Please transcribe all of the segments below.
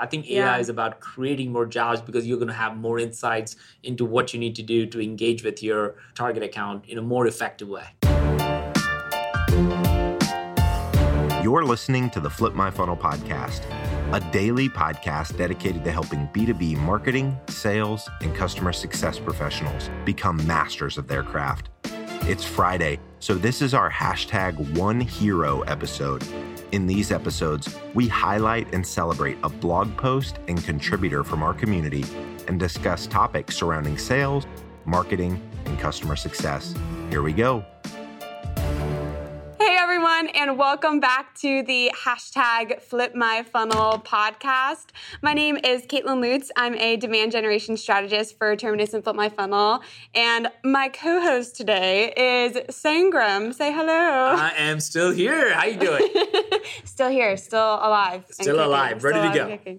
I think AI Yeah. is about creating more jobs because you're going to have more insights into what you need to do to engage with your target account in a more effective way. You're listening to the Flip My Funnel podcast, a daily podcast dedicated to helping B2B marketing, sales, and customer success professionals become masters of their craft. It's Friday, so this is our hashtag One Hero episode. In these episodes, we highlight and celebrate a blog post and contributor from our community and discuss topics surrounding sales, marketing, and customer success. Here we go. And welcome back to the hashtag Flip My Funnel podcast. My name is Caitlin Lutz. I'm a demand generation strategist for Terminus and Flip My Funnel. And my co-host today is Sangram. Say hello. I am still here. How you doing? still here, still alive. Still alive, ready still to go.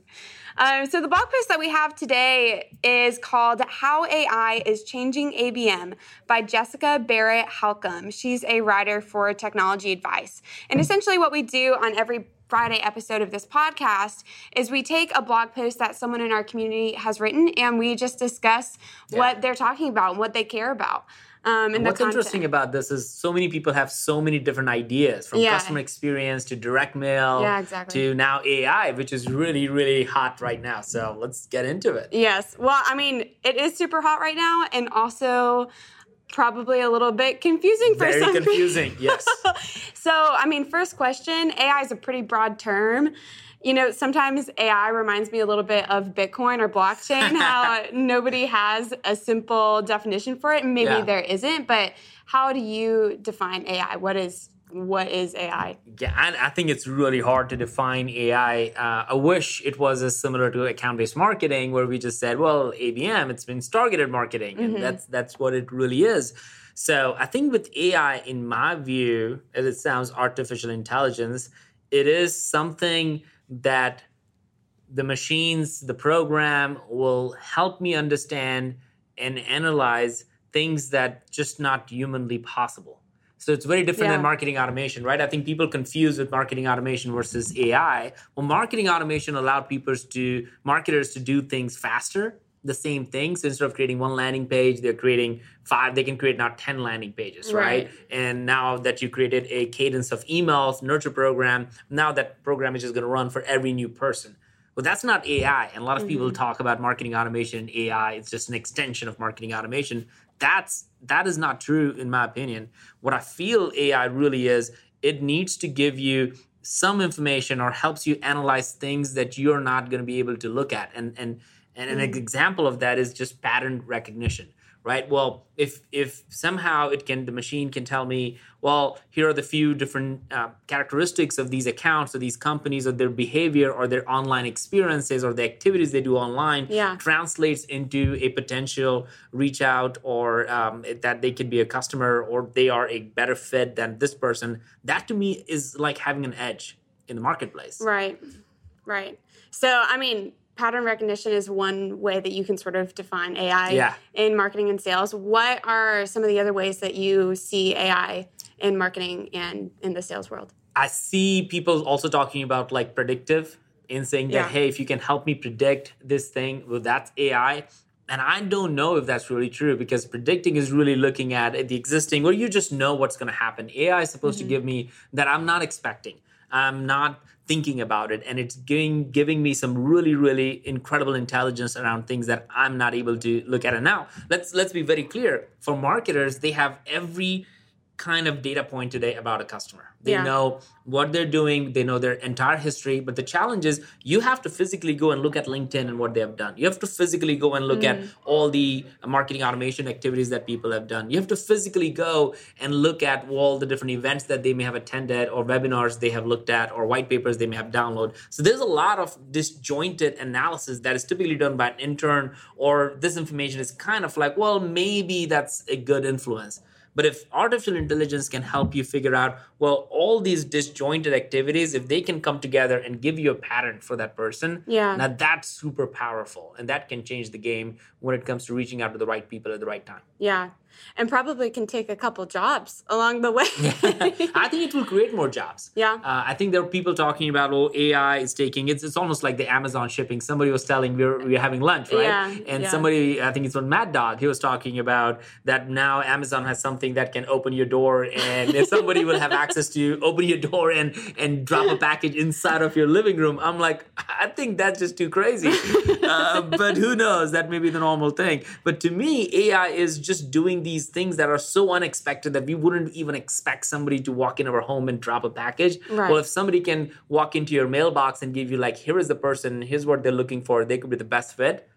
Um, so the blog post that we have today is called "How AI is Changing ABM" by Jessica Barrett Halcomb. She's a writer for Technology Advice, and essentially what we do on every Friday episode of this podcast is we take a blog post that someone in our community has written and we just discuss what they're talking about and what they care about. Um, and What's interesting about this is so many people have so many different ideas from Yeah. customer experience to direct mail Yeah, exactly. to now AI, which is really, really hot right now. So let's get into it. Yes. Well, I mean, it is super hot right now and also probably a little bit confusing for Very some people. confusing. Yes. So, I mean, first question AI is a pretty broad term. You know, sometimes AI reminds me a little bit of Bitcoin or blockchain, how nobody has a simple definition for it. Maybe Yeah. there isn't, but how do you define AI? What is what is AI? Yeah, and I think it's really hard to define AI. Uh, I wish it was as similar to account-based marketing, where we just said, "Well, ABM, it's been targeted marketing," and that's that's what it really is. So I think with AI, in my view, as it sounds, artificial intelligence, it is something that the machines, the program will help me understand and analyze things that just not humanly possible. So it's very different Yeah. than marketing automation, right? I think people confuse with marketing automation versus AI. Well, marketing automation allowed people to marketers to do things faster, the same thing. So Instead of creating one landing page, they're creating five. They can create now ten landing pages, right? Right. And now that you created a cadence of emails, nurture program, now that program is just going to run for every new person. Well, that's not AI. And a lot of people mm-hmm. talk about marketing automation and AI. It's just an extension of marketing automation. That's that is not true in my opinion. What I feel AI really is, it needs to give you some information or helps you analyze things that you're not going to be able to look at. And and and an example of that is just pattern recognition right well if if somehow it can the machine can tell me well here are the few different uh, characteristics of these accounts or these companies or their behavior or their online experiences or the activities they do online Yeah. translates into a potential reach out or um, that they could be a customer or they are a better fit than this person that to me is like having an edge in the marketplace Right. Right. So, I mean, pattern recognition is one way that you can sort of define AI Yeah. in marketing and sales. What are some of the other ways that you see AI in marketing and in the sales world? I see people also talking about like predictive in saying that, Yeah. hey, if you can help me predict this thing, well, that's AI. And I don't know if that's really true because predicting is really looking at the existing, where you just know what's going to happen. AI is supposed Mm-hmm. to give me that I'm not expecting. I'm not thinking about it, and it's giving giving me some really, really incredible intelligence around things that I'm not able to look at. And now let's let's be very clear. For marketers, they have every kind of data point today about a customer. They Yeah. know what they're doing, they know their entire history. But the challenge is you have to physically go and look at LinkedIn and what they have done. You have to physically go and look at mm. all the uh, marketing automation activities that people have done. You have to physically go and look at all the different events that they may have attended or webinars they have looked at or white papers they may have downloaded. So there's a lot of disjointed analysis that is typically done by an intern or this information is kind of like, well, maybe that's a good influence. But if artificial intelligence can help you figure out, well, all these disjointed activities, if they can come together and give you a pattern for that person, Yeah. now that's super powerful. And that can change the game when it comes to reaching out to the right people at the right time. Yeah. And probably can take a couple jobs along the way. I think it will create more jobs. Yeah. Uh, I think there are people talking about, oh, AI is taking it's it's almost like the Amazon shipping. Somebody was telling we were, we were having lunch, right? Yeah, and yeah. somebody, I think it's on Mad Dog, he was talking about that now Amazon has something that can open your door, and if somebody will have access to you, open your door and and drop a package inside of your living room. I'm like, I think that's just too crazy. uh, but who knows? That may be the normal thing. But to me, AI is just doing these things that are so unexpected that we wouldn't even expect somebody to walk in our home and drop a package. Right. Well, if somebody can walk into your mailbox and give you like, here is the person, here's what they're looking for, they could be the best fit.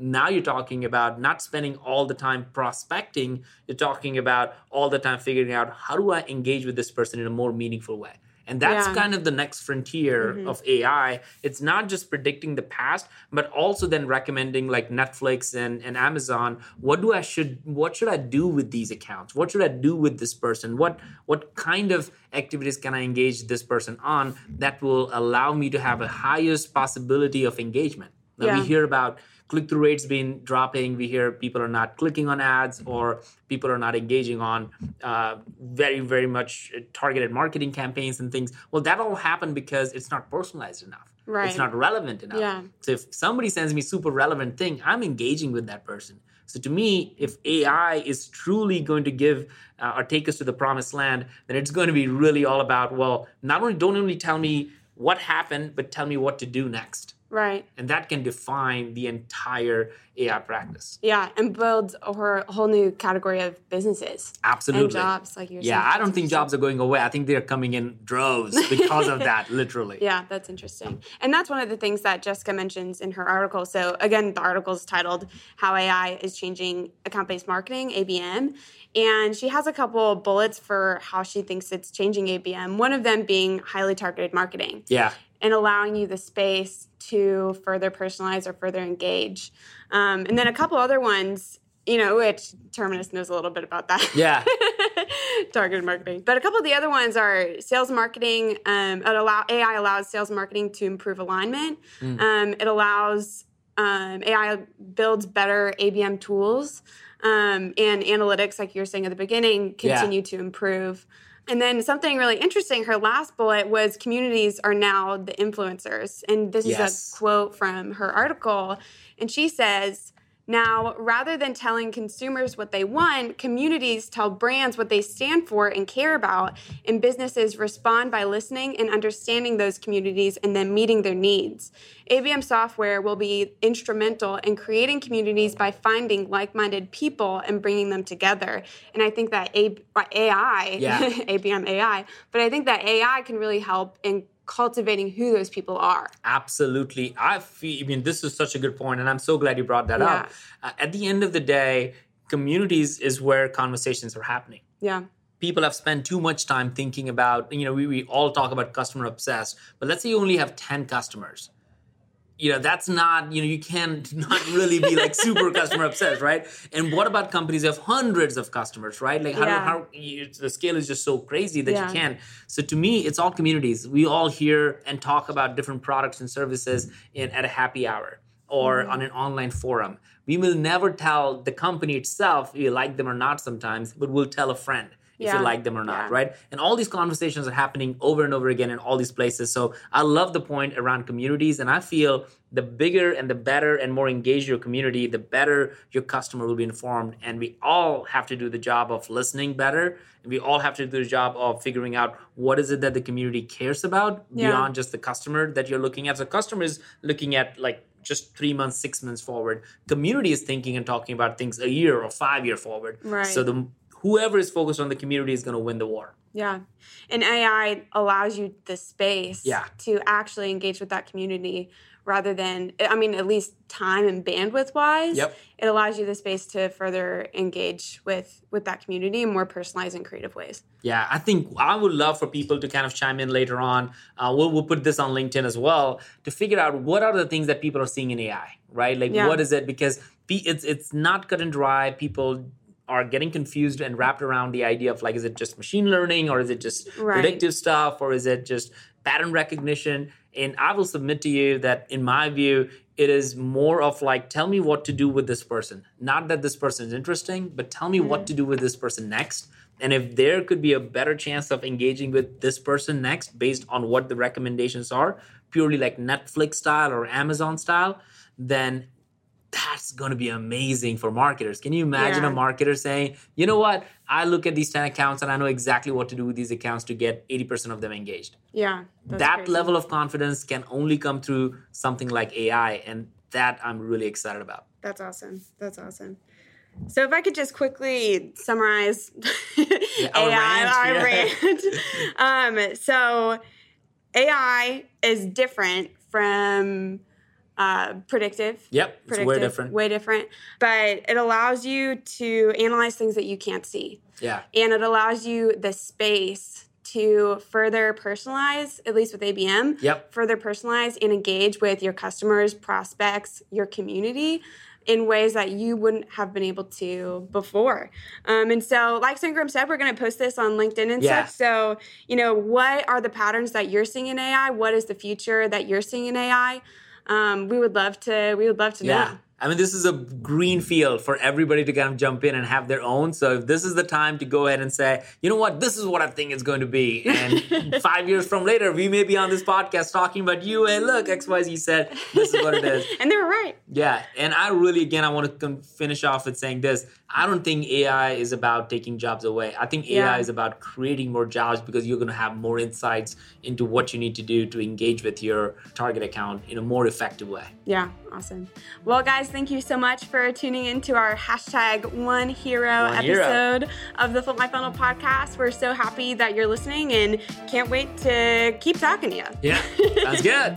Now you're talking about not spending all the time prospecting. You're talking about all the time figuring out how do I engage with this person in a more meaningful way. And that's Yeah. kind of the next frontier mm-hmm. of AI. It's not just predicting the past, but also then recommending like Netflix and, and Amazon, what do I should what should I do with these accounts? What should I do with this person? What what kind of activities can I engage this person on that will allow me to have a highest possibility of engagement? Now Yeah. we hear about click-through rates being dropping. We hear people are not clicking on ads or people are not engaging on uh, very, very much targeted marketing campaigns and things. Well, that all happened because it's not personalized enough. Right. It's not relevant enough. Yeah. So if somebody sends me super relevant thing, I'm engaging with that person. So to me, if AI is truly going to give uh, or take us to the promised land, then it's going to be really all about well, not only don't only tell me what happened, but tell me what to do next right. and that can define the entire AI practice. Yeah, and build a whole- new category of businesses Absolutely. and jobs, like you were Yeah. I don't think jobs are going away. I think they're coming in droves because of that, literally. Yeah, that's interesting. And that's one of the things that Jessica mentions in her article. So, again, the article is titled How AI is Changing Account Based Marketing, ABM. And she has a couple bullets for how she thinks it's changing ABM, one of them being highly targeted marketing Yeah. And allowing you the space to further personalize or further engage. Um, and then a couple other ones, you know, which Terminus knows a little bit about that. Yeah. targeted marketing. But a couple of the other ones are sales marketing. Um, it allow AI allows sales marketing to improve alignment. Um, it allows um, AI builds better ABM tools um, and analytics, like you were saying at the beginning, Yeah. continue to improve. And then something really interesting, her last bullet was communities are now the influencers. And this Yes. is a quote from her article. And she says, now, rather than telling consumers what they want, communities tell brands what they stand for and care about, and businesses respond by listening and understanding those communities and then meeting their needs. ABM software will be instrumental in creating communities by finding like minded people and bringing them together. And I think that A- AI, Yeah. ABM AI, but I think that AI can really help in cultivating who those people are. Absolutely. I feel, I mean, this is such a good point, and I'm so glad you brought that up. Uh, at the end of the day, communities is where conversations are happening. Yeah. people have spent too much time thinking about you know we, we all talk about customer obsessed but let's say you only have 10 customers you know that's not you know you can not really be like super customer obsessed right and what about companies that have hundreds of customers right like how, Yeah. how you, the scale is just so crazy that Yeah. you can so to me it's all communities we all hear and talk about different products and services in at a happy hour or Mm-hmm. on an online forum we will never tell the company itself if you like them or not sometimes but we'll tell a friend if Yeah. you like them or not, Yeah. right? And all these conversations are happening over and over again in all these places. So I love the point around communities, and I feel the bigger and the better and more engaged your community, the better your customer will be informed. And we all have to do the job of listening better. And we all have to do the job of figuring out what is it that the community cares about Yeah. beyond just the customer that you're looking at. So customer is looking at like just three months, six months forward. Community is thinking and talking about things a year or five year forward. Right. So the whoever is focused on the community is going to win the war. Yeah. And AI allows you the space Yeah. to actually engage with that community rather than, I mean, at least time and bandwidth wise. Yep. It allows you the space to further engage with with that community in more personalized and creative ways. Yeah, I think I would love for people to kind of chime in later on. Uh, we'll, we'll put this on LinkedIn as well to figure out what are the things that people are seeing in AI, right? Like, Yeah. what is it? Because it's it's not cut and dry. People are getting confused and wrapped around the idea of like, is it just machine learning or is it just Right. predictive stuff or is it just pattern recognition? And I will submit to you that, in my view, it is more of like, tell me what to do with this person. Not that this person is interesting, but tell me mm-hmm. what to do with this person next. And if there could be a better chance of engaging with this person next based on what the recommendations are, purely like Netflix style or Amazon style, then that's going to be amazing for marketers. Can you imagine yeah. a marketer saying, you know what? I look at these 10 accounts and I know exactly what to do with these accounts to get 80% of them engaged. Yeah. That crazy. level of confidence can only come through something like AI. And that I'm really excited about. That's awesome. That's awesome. So if I could just quickly summarize yeah, AI, our rant. um, so AI is different from uh, predictive. Yep, predictive, way different. Way different. But it allows you to analyze things that you can't see. Yeah. And it allows you the space to further personalize, at least with ABM. Yep. Further personalize and engage with your customers, prospects, your community in ways that you wouldn't have been able to before. Um, and so, like Sangram said, we're going to post this on LinkedIn and yeah. stuff. So, you know, what are the patterns that you're seeing in AI? What is the future that you're seeing in AI? Um, we would love to. We would love to yeah. know. I mean, this is a green field for everybody to kind of jump in and have their own. So if this is the time to go ahead and say, you know what, this is what I think it's going to be. And five years from later, we may be on this podcast talking about you. And look, XYZ said this is what it is. and they were right. Yeah. And I really, again, I want to finish off with saying this. I don't think AI is about taking jobs away. I think AI yeah. is about creating more jobs because you're going to have more insights into what you need to do to engage with your target account in a more effective way. Yeah, awesome. Well, guys, thank you so much for tuning into our hashtag One Hero one episode hero. of the Flip My Funnel podcast. We're so happy that you're listening and can't wait to keep talking to you. Yeah, that's good.